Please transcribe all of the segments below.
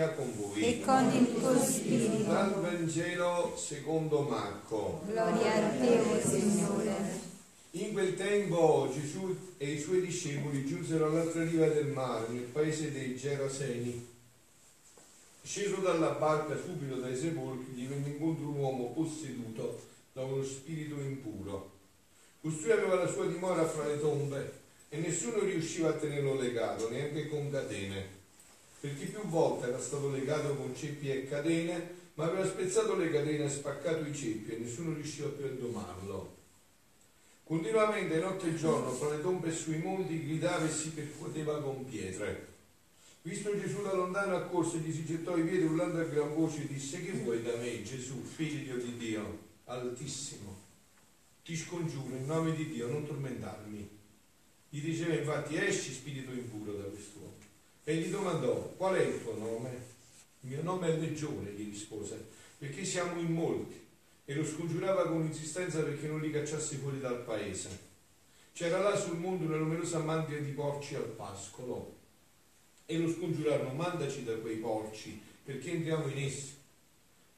sia con voi. e con il tuo spirito. Dal Vangelo secondo Marco. Gloria a te, Signore. In quel tempo Gesù e i suoi discepoli giunsero all'altra riva del mare, nel paese dei Geraseni. Sceso dalla barca subito dai sepolcri, gli venne incontro un uomo posseduto da uno spirito impuro. Costui aveva la sua dimora fra le tombe e nessuno riusciva a tenerlo legato, neanche con catene, perché più volte era stato legato con ceppi e catene, ma aveva spezzato le catene e spaccato i ceppi e nessuno riusciva più a domarlo. Continuamente notte e giorno fra le tombe e sui monti gridava e si percuoteva con pietre. Visto Gesù da lontano accorse, gli si gettò i piedi urlando a gran voce e disse che vuoi da me Gesù, figlio di Dio, altissimo? Ti scongiuro in nome di Dio, non tormentarmi. Gli diceva infatti esci spirito impuro da quest'uomo. E gli domandò qual è il tuo nome? Il mio nome è Legione, gli rispose, perché siamo in molti e lo scongiurava con insistenza perché non li cacciasse fuori dal paese. C'era là sul mondo una numerosa mantia di porci al pascolo e lo scongiurarono, mandaci da quei porci perché entriamo in essi.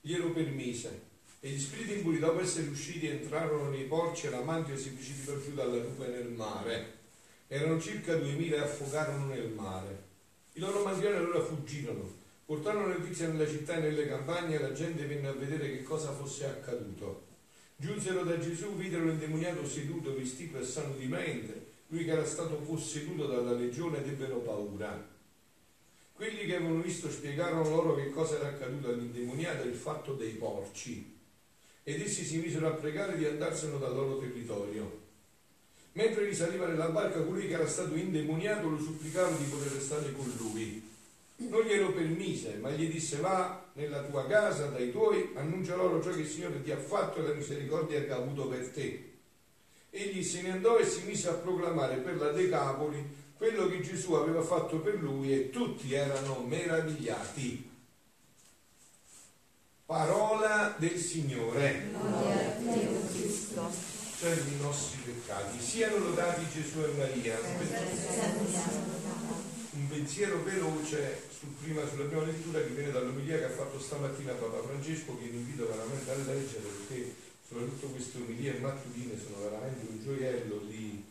Glielo permise e gli spiriti impuri dopo essere usciti entrarono nei porci e la mantia si precipitò giù dalla rupe nel mare. Erano circa duemila e affogarono nel mare. I loro mantioni allora fuggirono Portarono notizia nella città e nelle campagne e la gente venne a vedere che cosa fosse accaduto. Giunsero da Gesù, videro l'indemoniato seduto, vestito e sano di mente, lui che era stato posseduto dalla legione ed ebbero paura. Quelli che avevano visto spiegarono loro che cosa era accaduto all'indemoniato e il fatto dei porci. Ed essi si misero a pregare di andarsene dal loro territorio. Mentre risaliva nella barca, colui che era stato indemoniato lo supplicava di poter restare con lui. Non glielo permise, ma gli disse va nella tua casa dai tuoi, annuncia loro ciò che il Signore ti ha fatto e la misericordia che ha avuto per te. Egli se ne andò e si mise a proclamare per la Decapoli quello che Gesù aveva fatto per lui e tutti erano meravigliati. Parola del Signore. Gloria a te, o Cristo. Per i nostri peccati. Siano lodati Gesù e Maria. Un pensiero veloce sul prima, sulla prima lettura che viene dall'omilia che ha fatto stamattina Papa Francesco, che vi invito veramente a leggere perché soprattutto queste omilie mattutine sono veramente un gioiello di,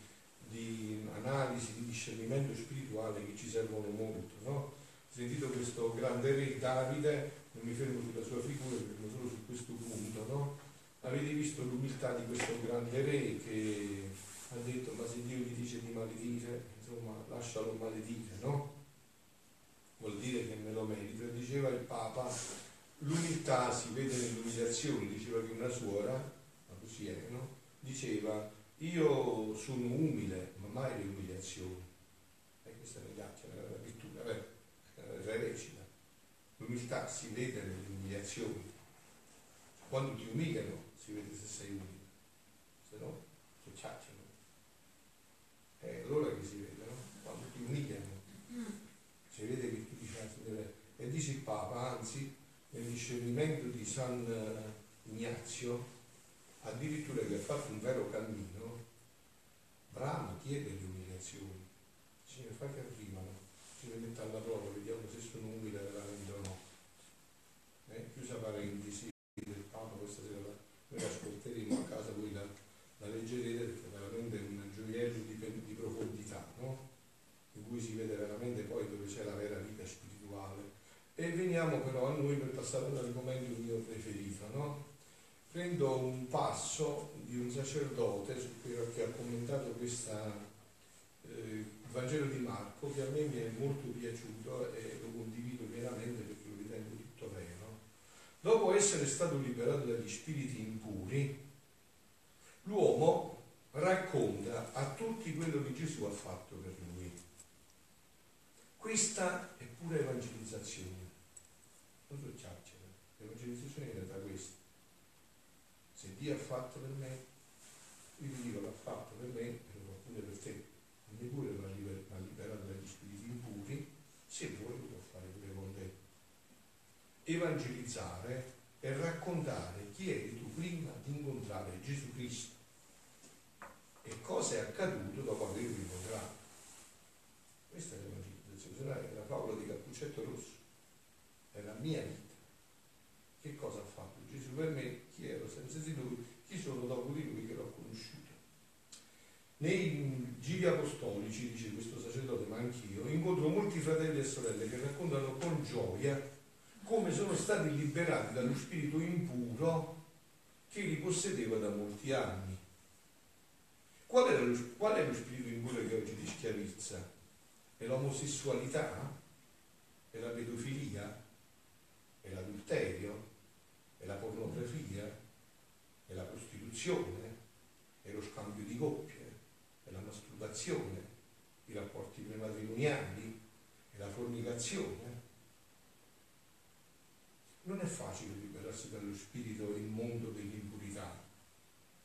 di analisi, di discernimento spirituale che ci servono molto. No? Sentito questo grande re Davide, non mi fermo sulla sua figura, mi fermo solo su questo punto. No? Avete visto l'umiltà di questo grande re che ha detto ma se Dio gli dice di maledire, insomma lascialo maledire, no? Vuol dire che me lo merito. Diceva il Papa, l'umiltà si vede nell'umiliazione, diceva che una suora, ma così è, no? Diceva, io sono umile, ma mai le umiliazioni. E questa è la la virtù, la recita. L'umiltà si vede nelle umiliazioni. Quando ti umiliano si vede se sei umile, se no, se ciacciano. È allora che si vede, no? Quando ti umiliano, si vede che tu dici, e dice il Papa, anzi, nel discernimento di San Ignazio, addirittura che ha fatto un vero cammino, Brahma chiede le umiliazioni. Signore, fa che arrivano, ci mette alla prova, vediamo se sono umile veramente o no. Eh? Chiusa parentesi del Papa questa sera, noi ascolteremo a casa, voi la, la leggerete perché veramente è un gioiello di, di profondità, no? in cui si vede veramente poi dove c'è la vera vita spirituale. E veniamo però a noi per passare all'argomento mio preferito, no? Prendo un passo di un sacerdote che ha commentato questo eh, Vangelo di Marco che a me mi è molto piaciuto e lo condivido pienamente perché lo ritengo tutto vero. Dopo essere stato liberato dagli spiriti impuri, l'uomo racconta a tutti quello che Gesù ha fatto per lui. Questa è pura evangelizzazione. So ciarcere, l'evangelizzazione è da questo. Se Dio ha fatto per me, io ti dico l'ha fatto per me e lo fa pure per te. Me pure ha liberato dagli spiriti impuri, se vuoi lo può fare pure con te. Evangelizzare è raccontare chi eri tu prima di incontrare Gesù Cristo e cosa è accaduto mia vita. Che cosa ha fatto Gesù per me? Chi ero senza di lui? Chi sono dopo di lui che l'ho conosciuto? Nei giri apostolici, dice questo sacerdote, ma anch'io, incontro molti fratelli e sorelle che raccontano con gioia come sono stati liberati dallo spirito impuro che li possedeva da molti anni. Qual è lo, qual è lo spirito impuro che oggi ti schiavizza? È l'omosessualità? È la pedofilia? L'adulterio? È la pornografia? È la prostituzione? È lo scambio di coppie? È la masturbazione? I rapporti prematrimoniali? È la fornicazione? Non è facile liberarsi dallo spirito immondo dell'impurità,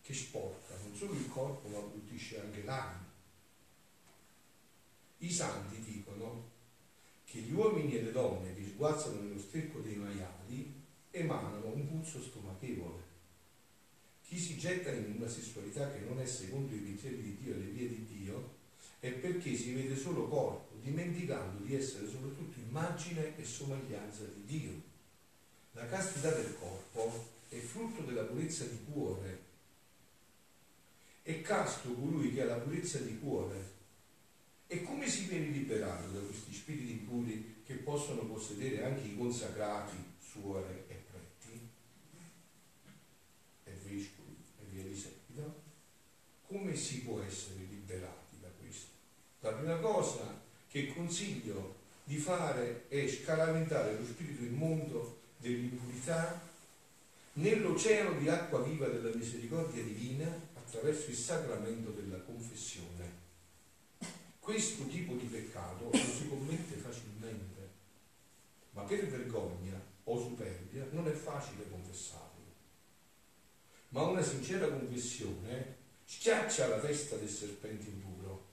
che sporca non solo il corpo ma bruttisce anche l'anima. I santi dicono che gli uomini e le donne che sguazzano nello stecco dei maiali emanano un puzzo stomachevole. Chi si getta in una sessualità che non è secondo i pensieri di Dio e le vie di Dio è perché si vede solo corpo, dimenticando di essere soprattutto immagine e somiglianza di Dio. La castità del corpo è frutto della purezza di cuore. È casto colui che ha la purezza di cuore. E come si viene liberato da questi spiriti impuri che possono possedere anche i consacrati, suore e preti, e vescovi e via di seguito? Come si può essere liberati da questo? La prima cosa che consiglio di fare è scalamentare lo spirito immondo dell'impurità nell'oceano di acqua viva della misericordia divina attraverso il sacramento della confessione. Questo tipo di peccato lo si commette facilmente, ma per vergogna o superbia non è facile confessarlo. Ma una sincera confessione schiaccia la testa del serpente impuro.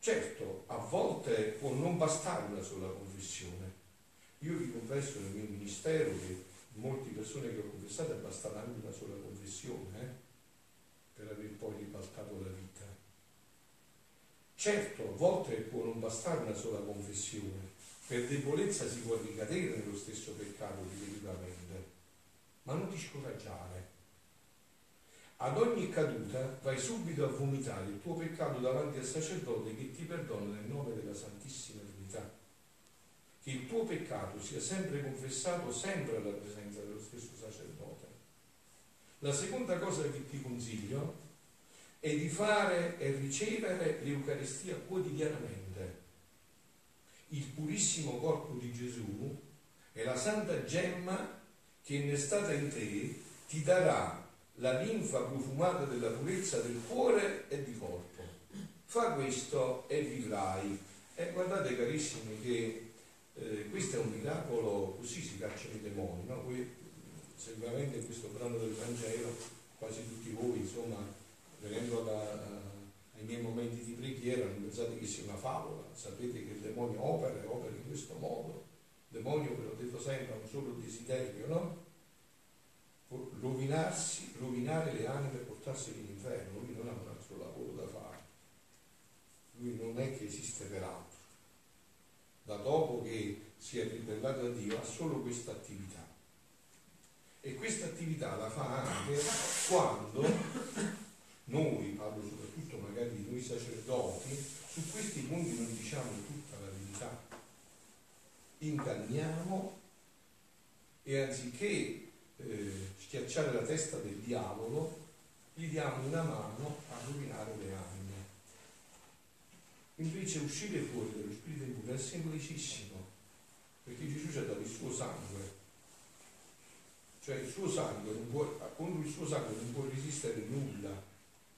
Certo, a volte può non bastare una sola confessione, io vi confesso nel mio ministero che molte persone che ho confessato è bastata anche una sola confessione eh, per aver poi ribaltato la vita. Certo, a volte può non bastare una sola confessione, per debolezza si può ricadere nello stesso peccato ripetutamente, ma non ti scoraggiare. Ad ogni caduta vai subito a vomitare il tuo peccato davanti al sacerdote che ti perdona nel nome della Santissima Trinità che il tuo peccato sia sempre confessato sempre alla presenza dello stesso sacerdote. La seconda cosa che ti consiglio è di fare e ricevere l'Eucaristia quotidianamente. Il purissimo corpo di Gesù e la santa gemma che innestata in te ti darà la linfa profumata della purezza del cuore e di corpo. Fa questo e vivrai. E guardate carissimi che eh, questo è un miracolo, così si cacciano i demoni, no? Voi, sicuramente in questo brano del Vangelo, quasi tutti voi, insomma, venendo da, uh, ai miei momenti di preghiera, non pensate che sia una favola, sapete che il demonio opera e opera in questo modo. Il demonio, ve l'ho detto sempre, ha un solo desiderio, no? Rovinarsi, rovinare le anime e portarseli all'inferno, lui non ha un altro lavoro da fare. Lui non è che esiste per altro da dopo che si è ribellato a Dio, ha solo questa attività. E questa attività la fa anche quando noi, parlo soprattutto magari di noi sacerdoti, su questi punti non diciamo tutta la verità. Inganniamo e anziché eh, schiacciare la testa del diavolo, gli diamo una mano a rovinare le anime. Invece uscire fuori dallo spirito impuro è semplicissimo, perché Gesù ci ha dato il suo sangue. Cioè il suo sangue, può, contro il suo sangue non può resistere nulla,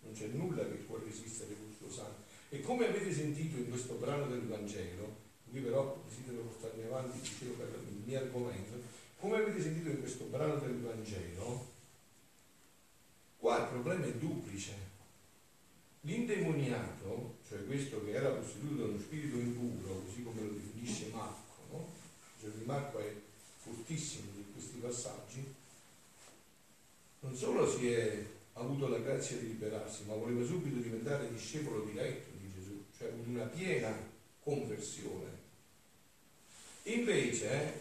non c'è nulla che può resistere col suo sangue. E come avete sentito in questo brano del Vangelo, qui però desidero portarmi avanti, dicevo per il mio argomento, come avete sentito in questo brano del Vangelo, qua il problema è duplice L'indemoniato, cioè questo che era posseduto da uno spirito impuro, così come lo definisce Marco, no? cioè Marco è fortissimo in questi passaggi, non solo si è avuto la grazia di liberarsi, ma voleva subito diventare discepolo diretto di Gesù, cioè una piena conversione. Invece,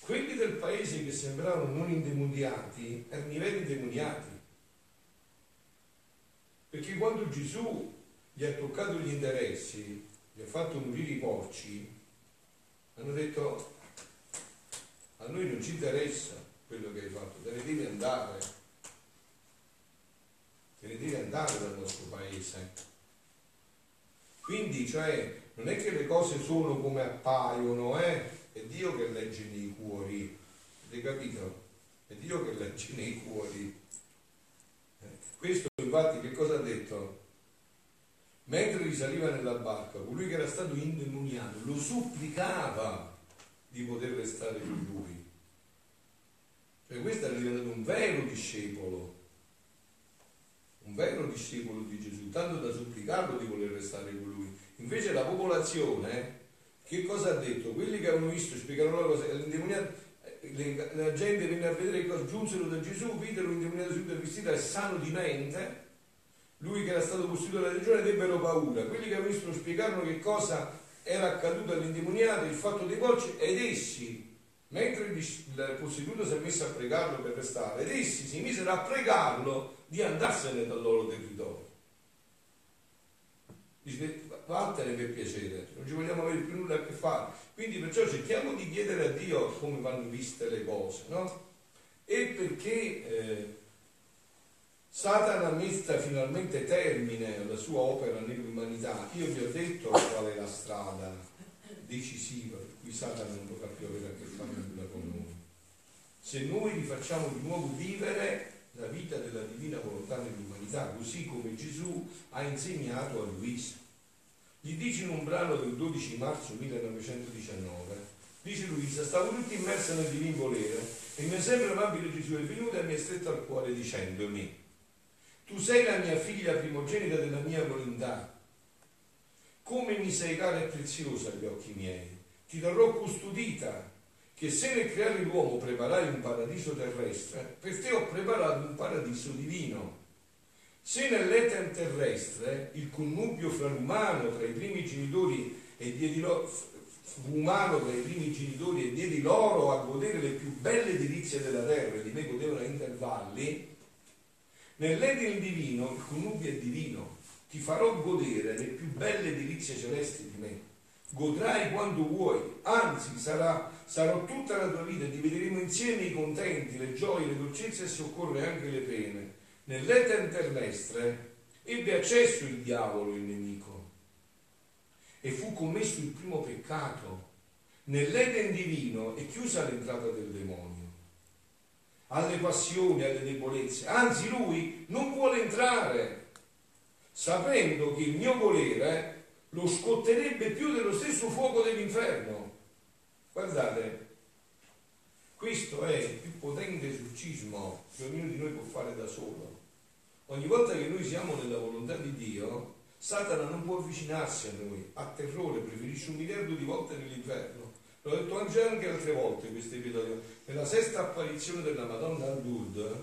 quelli del paese che sembravano non indemoniati erano i veri indemoniati Perché quando Gesù gli ha toccato gli interessi, gli ha fatto morire i porci, hanno detto a noi non ci interessa quello che hai fatto, te ne devi andare, te ne devi andare dal nostro paese. Quindi, cioè, non è che le cose sono come appaiono, eh? È Dio che legge nei cuori, avete capito? È Dio che legge nei cuori. Eh, questo infatti che cosa ha detto? Mentre risaliva nella barca, colui che era stato indemoniato lo supplicava di poter restare con lui. Cioè questo era diventato un vero discepolo, vero discepolo di Gesù, tanto da supplicarlo di voler restare con lui. Invece la popolazione, che cosa ha detto? Quelli che avevano visto, spiegarono la cosa, la gente venne a vedere cosa giunsero da Gesù, videro l'indemoniato seduto e vestito e sano di mente, lui che era stato costituito dalla regione ed ebbero paura. Quelli che avevano visto spiegarono che cosa era accaduto all'indemoniato, il fatto dei porci, ed essi, mentre il posseduto si è messo a pregarlo per restare, ed essi si misero a pregarlo di andarsene dal loro territorio. Dice, vattene per piacere, non ci vogliamo avere più nulla a che fare. Quindi perciò cerchiamo di chiedere a Dio come vanno viste le cose, no? E perché eh, Satana metta finalmente termine alla sua opera nell'umanità, io vi ho detto qual è la strada decisiva per cui Satana non dovrà più avere a che fare nulla con noi. Se noi li facciamo di nuovo vivere la vita della divina volontà nell'umanità, così come Gesù ha insegnato a Luisa. Gli dice in un brano del 12 marzo 1919, dice Luisa, stavo tutti immersa nel divin volere e il mio sempre Gesù è venuto e mi ha stretto al cuore dicendomi, tu sei la mia figlia primogenita della mia volontà, come mi sei cara e preziosa agli occhi miei, ti darò custodita che se nel creare l'uomo preparai un paradiso terrestre, per te ho preparato un paradiso divino. Se nell'Eten terrestre il connubio fra l'umano tra i primi genitori e diedi loro, umano tra i primi genitori e diedi loro a godere le più belle delizie della terra e di me godevano a intervalli, nell'Eden divino il connubio è divino, ti farò godere le più belle delizie celesti di me godrai quando vuoi, anzi sarà, sarò tutta la tua vita, divideremo insieme i contenti, le gioie, le dolcezze e se occorre anche le pene. Nell'Eten terrestre ebbe accesso il diavolo, il nemico, e fu commesso il primo peccato. Nell'Eden divino è chiusa l'entrata del demonio alle passioni, alle debolezze. Anzi, lui non vuole entrare, sapendo che il mio volere lo scotterebbe più dello stesso fuoco dell'inferno. Guardate, questo è il più potente esorcismo che ognuno di noi può fare da solo. Ogni volta che noi siamo nella volontà di Dio, Satana non può avvicinarsi a noi, ha terrore, preferisce un miliardo di volte nell'inferno. L'ho detto anche altre volte questo episodio. Nella sesta apparizione della Madonna a Lourdes,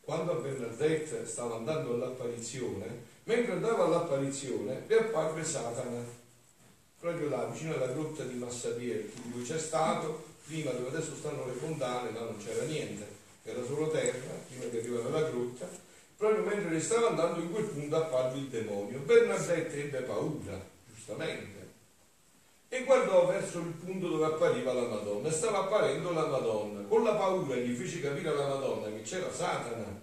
quando a Bernadette stava andando all'apparizione, Mentre andava all'apparizione, vi apparve Satana, proprio là, vicino alla grotta di Massabier, dove c'è stato, prima dove adesso stanno le fontane, là non c'era niente, era solo terra, prima di arrivare alla grotta, proprio mentre ne stava andando in quel punto apparve il demonio. Bernadette ebbe paura, giustamente, e guardò verso il punto dove appariva la Madonna, stava apparendo la Madonna. Con la paura gli fece capire alla Madonna che c'era Satana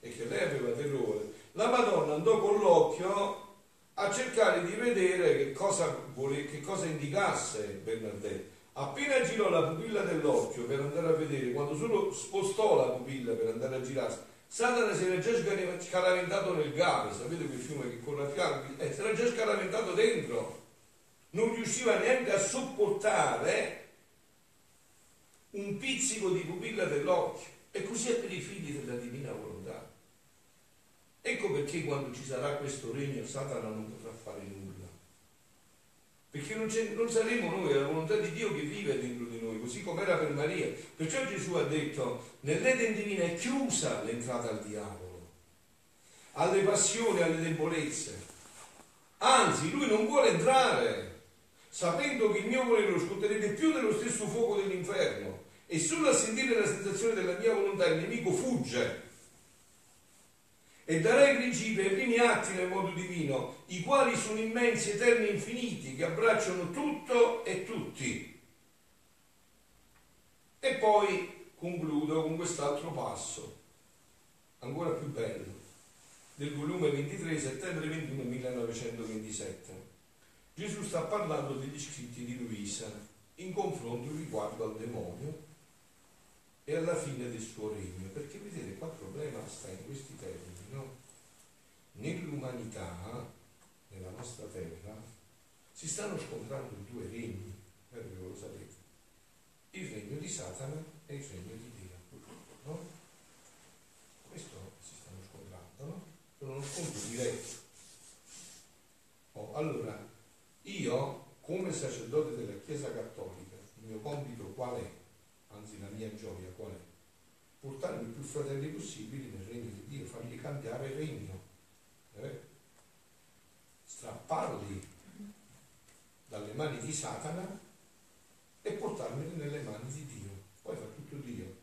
e che lei aveva terrore la Madonna andò con l'occhio a cercare di vedere che cosa, vole, che cosa indicasse Bernardette. Appena girò la pupilla dell'occhio per andare a vedere, quando solo spostò la pupilla per andare a girarsi, Satana si era già scaraventato nel Gave, sapete quel fiume che corre a fianco? Eh, si era già scaraventato dentro, non riusciva neanche a sopportare un pizzico di pupilla dell'occhio. E così è per i figli della divina volontà. Ecco perché quando ci sarà questo regno Satana non potrà fare nulla. Perché non, non saremo noi, è la volontà di Dio che vive dentro di noi, così come era per Maria. Perciò Gesù ha detto, nell'Eden divina è chiusa l'entrata al diavolo, alle passioni, alle debolezze. Anzi, lui non vuole entrare, sapendo che il mio volere lo scotterebbe più dello stesso fuoco dell'inferno. E solo a sentire la sensazione della mia volontà il nemico fugge e darà i principi ai primi atti nel modo divino, i quali sono immensi, eterni, infiniti, che abbracciano tutto e tutti. E poi concludo con quest'altro passo, ancora più bello, del volume 23, settembre 21, 1927. Gesù sta parlando degli scritti di Luisa in confronto riguardo al demonio e alla fine del suo regno, perché vedete qua il problema sta in questi termini no? Nell'umanità, nella nostra terra, si stanno scontrando due regni, spero che lo sapete, il regno di Satana e il regno di Dio, no? Questo si stanno scontrando, no? Sono uno scontro diretto. Oh, allora, io, come sacerdote della Chiesa Cattolica, il mio compito qual è? Anzi, la mia gioia qual è? Portare i più fratelli possibili nel regno di Dio, fargli cambiare il regno, eh? strapparli dalle mani di Satana e portarli nelle mani di Dio. Poi fa tutto Dio.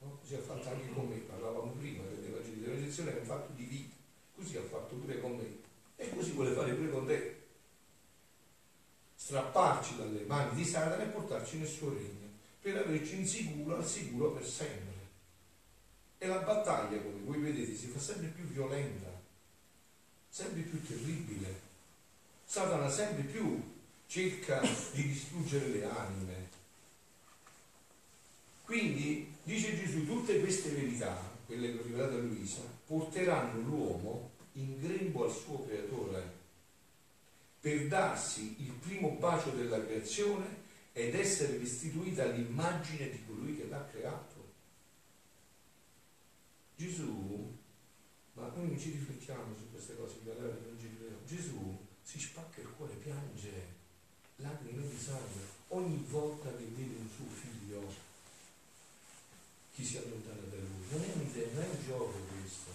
No? Così ha fatto anche con me, parlavamo prima redenzione, è un fatto di vita, così ha fatto pure con me e così vuole fare pure con te. Strapparci dalle mani di Satana e portarci nel suo regno per averci in sicuro, al sicuro per sempre. E la battaglia, come voi vedete, si fa sempre più violenta, sempre più terribile. Satana sempre più cerca di distruggere le anime. Quindi, dice Gesù, tutte queste verità, quelle che ho rivelato a Luisa, porteranno l'uomo in grembo al suo creatore per darsi il primo bacio della creazione ed essere restituita all'immagine di colui che l'ha creato. Gesù, ma noi non ci riflettiamo su queste cose, non ci Gesù si spacca il cuore, piange, lacrime di sangue, ogni volta che vede un suo figlio chi si allontana da lui. Non è un gioco questo.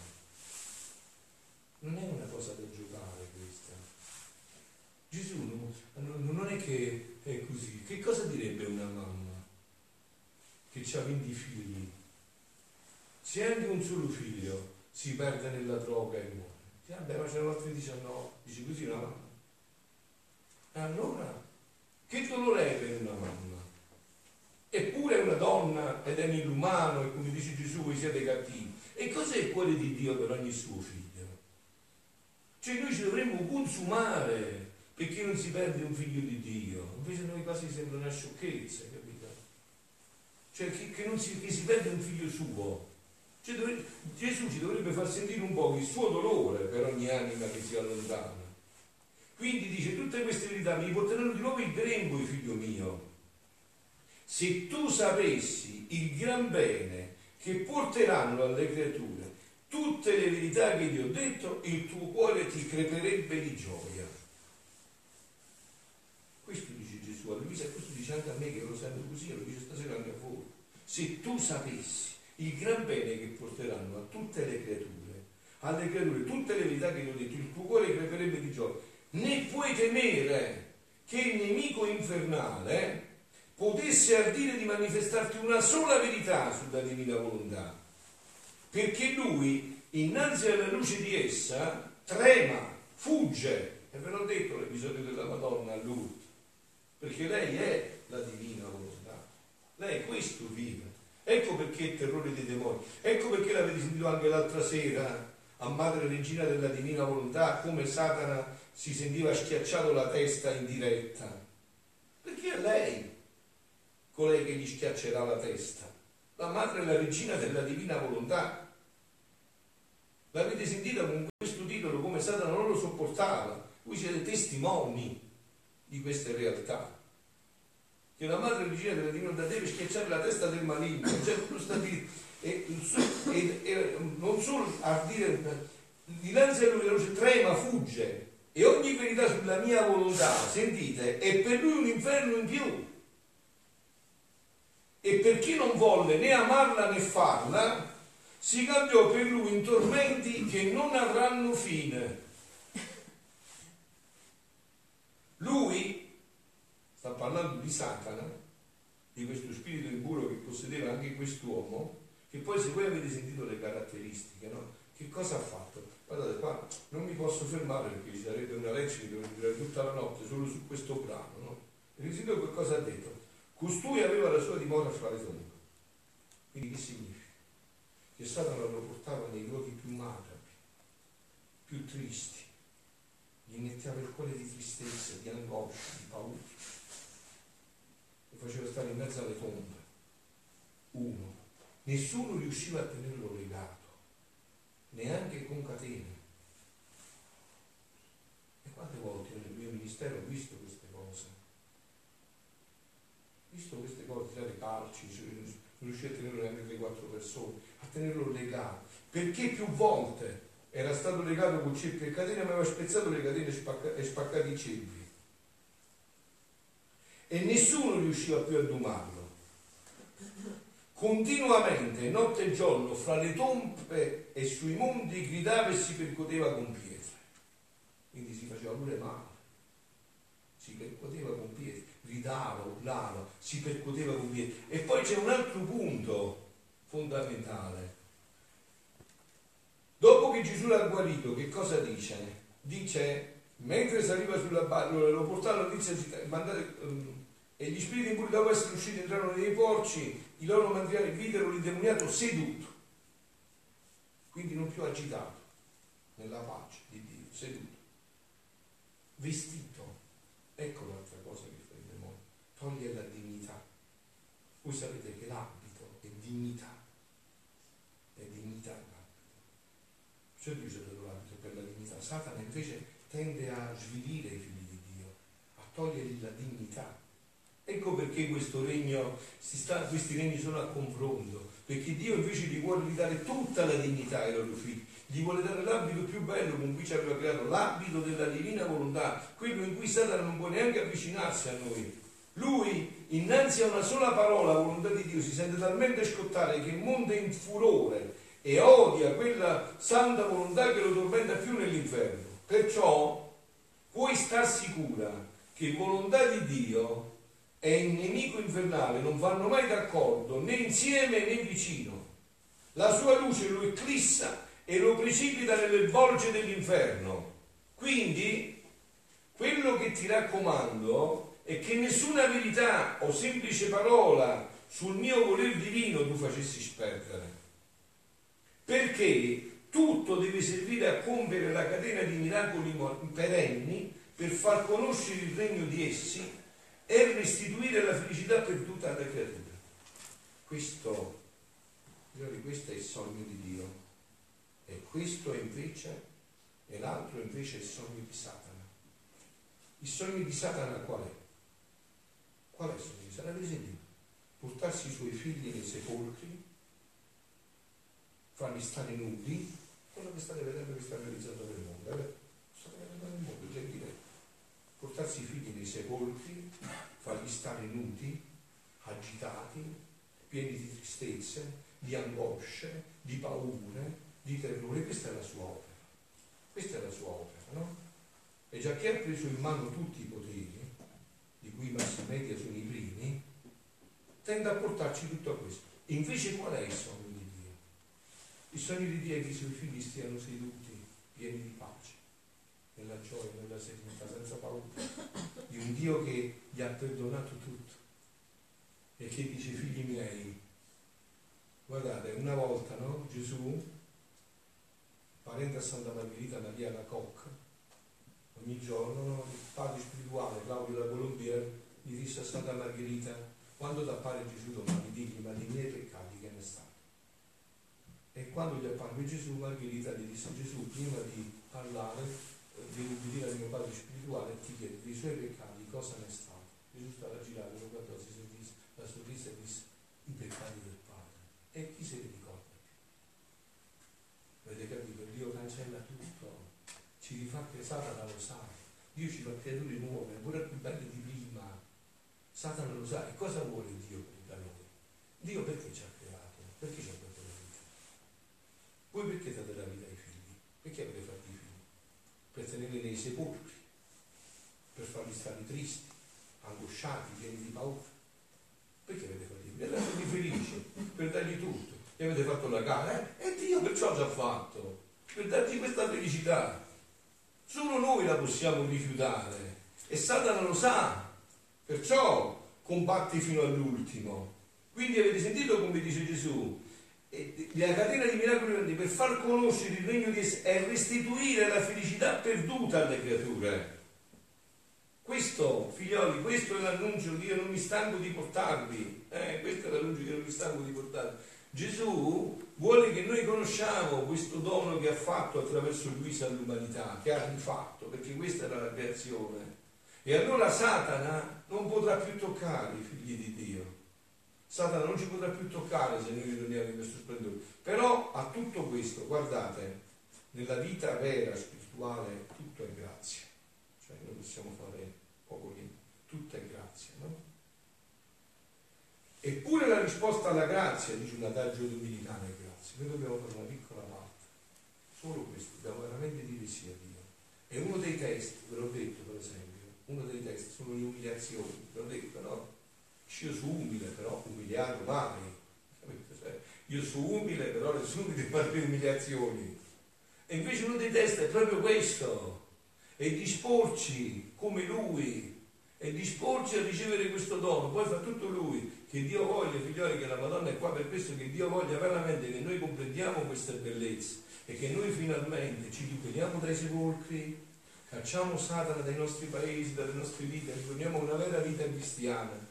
Non è una cosa da giocare questa. Gesù non è che è così. Che cosa direbbe una mamma che ha 20 figli se anche un solo figlio si perde nella droga e muore, dice, vabbè, ma c'erano altri 19, dice così una mamma. E allora, che dolore è per una mamma? Eppure è una donna ed è un inumano e come dice Gesù voi siete cattivi. E cos'è il cuore di Dio per ogni suo figlio? Cioè noi ci dovremmo consumare perché non si perde un figlio di Dio. Invece noi quasi sembra una sciocchezza, capito? Cioè che, che, si, che si perde un figlio suo. Cioè, dovrebbe, Gesù ci dovrebbe far sentire un po' il suo dolore per ogni anima che si allontana. Quindi dice, tutte queste verità mi porteranno di nuovo in grembo, figlio mio. Se tu sapessi il gran bene che porteranno alle creature tutte le verità che ti ho detto, il tuo cuore ti creperebbe di gioia. Questo dice Gesù a Luisa questo dice anche a me che lo sento così lo dice stasera anche a voi. Se tu sapessi il gran bene che porteranno a tutte le creature, alle creature, tutte le verità che vi ho detto, il tuo cuore creperebbe di gioia. Né puoi temere che il nemico infernale potesse ardire di manifestarti una sola verità sulla divina volontà, perché lui, innanzi alla luce di essa, trema, fugge. E ve l'ho detto l'episodio della Madonna a Lourdes, perché lei è la divina volontà, lei questo vive. Ecco perché il terrore dei demoni. Ecco perché l'avete sentito anche l'altra sera a Madre Regina della Divina Volontà, come Satana si sentiva schiacciato la testa in diretta. Perché è lei colei che gli schiaccerà la testa. La Madre e la Regina della Divina Volontà. L'avete sentita con questo titolo come Satana non lo sopportava. Voi siete testimoni di queste realtà che la madre regina della divinità deve schiacciare la testa del maligno, cioè dire, e, e, e, non solo a dire dinanzi a lui la luce trema, fugge e ogni verità sulla mia volontà, sentite, è per lui un inferno in più. E per chi non volle né amarla né farla, si cambiò per lui in tormenti che non avranno fine. Lui sta parlando di Satana, di questo spirito impuro che possedeva anche quest'uomo, che poi se voi avete sentito le caratteristiche, no? che cosa ha fatto? Guardate qua, non mi posso fermare perché ci sarebbe una lezione che devo dire tutta la notte solo su questo brano, no? Il Isidoro che cosa ha detto? Costui aveva la sua dimora fra le tombe. Quindi che significa? Che Satana lo portava nei luoghi più macabri, più tristi, gli metteva il cuore di tristezza, di angoscia, di paura. Lo faceva stare in mezzo alle tombe. Uno. Nessuno riusciva a tenerlo legato, neanche con catene. E quante volte nel mio ministero ho visto queste cose? Visto queste cose, tirare calci, non riusciva a tenerlo neanche le quattro persone, a tenerlo legato. Perché più volte era stato legato con cerchio e catene, aveva spezzato le catene e spaccato i ceppi. E nessuno riusciva più a domarlo. Continuamente, notte e giorno, fra le tombe e sui monti, gridava e si percoteva con pietre. Quindi si faceva pure male. Si percoteva con pietre, gridava, urlava, si percoteva con pietre. E poi c'è un altro punto fondamentale Dopo che Gesù l'ha guarito, che cosa dice? Dice, mentre saliva sulla barca, lo portarono notizia mandate, um, e gli spiriti impuri dopo essere usciti entrarono nei porci, i loro mandriani videro l'indemoniato seduto, quindi non più agitato, nella pace di Dio, seduto, vestito. Ecco l'altra cosa che fa il demonio, toglie la dignità. Voi sapete che l'abito è dignità Cioè Dio ci l'abito per la dignità. Satana invece tende a svilire i figli di Dio, a togliergli la dignità. Ecco perché questo regno, sta, questi regni sono a confronto, perché Dio invece gli vuole ridare tutta la dignità ai loro figli, gli vuole dare l'abito più bello con cui ci aveva creato, l'abito della divina volontà, quello in cui Satana non può neanche avvicinarsi a noi. Lui, innanzi a una sola parola, la volontà di Dio, si sente talmente scottare che monta in furore e odia quella santa volontà che lo tormenta più nell'inferno. Perciò puoi star sicura che volontà di Dio e il nemico infernale non vanno mai d'accordo né insieme né vicino. La sua luce lo eclissa e lo precipita nelle volge dell'inferno. Quindi quello che ti raccomando è che nessuna verità o semplice parola sul mio voler divino tu facessi sperdere perché tutto deve servire a compiere la catena di miracoli perenni per far conoscere il regno di essi e restituire la felicità perduta alla creatura. Questo, questo è il sogno di Dio e questo invece e l'altro invece è il sogno di Satana. Il sogno di Satana qual è? Qual è il sogno di Satana? Per esempio, portarsi i suoi figli nei sepolcri farli stare nudi, quello che state vedendo che sta realizzando nel mondo. Eh? State vedendo nel mondo, già dire, portarsi i figli nei sepolcri, farli stare nudi, agitati, pieni di tristezze, di angosce, di paure, di terrore. Questa è la sua opera. Questa è la sua opera, no? E già che ha preso in mano tutti i poteri, di cui i mass media sono i primi, tende a portarci tutto a questo. Invece qual è il sogno? Il sogno di Dio è che i suoi figli stiano seduti, pieni di pace, nella gioia, nella serenità, senza paura, di un Dio che gli ha perdonato tutto e che dice figli miei, guardate, una volta no, Gesù, parente a Santa Margherita Maria la Cocca, ogni giorno no, il padre spirituale Claudio da Colombier gli disse a Santa Margherita, quando ti appare Gesù domani, digli ma dei miei peccati che ne sta? E quando gli apparve Gesù, Margherita gli disse Gesù, prima di parlare, dire al mio padre spirituale e ti chiedo dei suoi peccati cosa ne è stato. Gesù stava girare, lo guardò, si sentì la sorrisa e disse i peccati del Padre. E chi se li ricorda più? Avete capito? Dio cancella tutto, ci rifà che Satana lo sa. Dio ci fa creature nuove, ancora più belle di prima. Satana lo sa. E cosa vuole Dio da noi? Dio perché ci ha creato? Perché ci ha creato? Voi perché date la vita ai figli? Perché avete fatto tenerli nei sepolcri, per farli stare tristi, angosciati, pieni di paura. Perché avete fatto i figli? Per renderli felici, per dargli tutto. E avete fatto la gara, eh? E Dio perciò ci ha fatto. per darti questa felicità. Solo noi la possiamo rifiutare e Satana lo sa, perciò combatti fino all'ultimo. Quindi avete sentito come dice Gesù? La catena di miracoli per far conoscere il regno di Dio è restituire la felicità perduta alle creature. Questo, figlioli, questo è l'annuncio che io non mi stanco di portarvi. Eh, questo è l'annuncio che io non mi stanco di portarvi. Gesù vuole che noi conosciamo questo dono che ha fatto attraverso Luisa all'umanità, che ha rifatto, perché questa era la creazione. E allora Satana non potrà più toccare i figli di Dio. Satana non ci potrà più toccare se noi ritorniamo in questo splendore. Però a tutto questo, guardate, nella vita vera, spirituale, tutto è grazia. Cioè noi possiamo fare poco niente, tutto è grazia, no? Eppure la risposta alla grazia, dice un adagio dominicano, è grazia. Noi dobbiamo fare una piccola parte. Solo questo, dobbiamo veramente dire sì a Dio. E uno dei testi, ve l'ho detto per esempio, uno dei testi sono le umiliazioni, ve l'ho detto, no? Io sono umile, però umiliato mai. Cioè, io sono umile, però nessuno mi deve fare umiliazioni. E invece uno dei testi è proprio questo. E disporci come lui. E disporci a ricevere questo dono. Poi fa tutto lui. Che Dio voglia, figlioli, che la Madonna è qua per questo, che Dio voglia veramente che noi comprendiamo queste bellezze e che noi finalmente ci liberiamo dai sepolcri, cacciamo Satana dai nostri paesi, dalle nostre vite, ritorniamo a una vera vita cristiana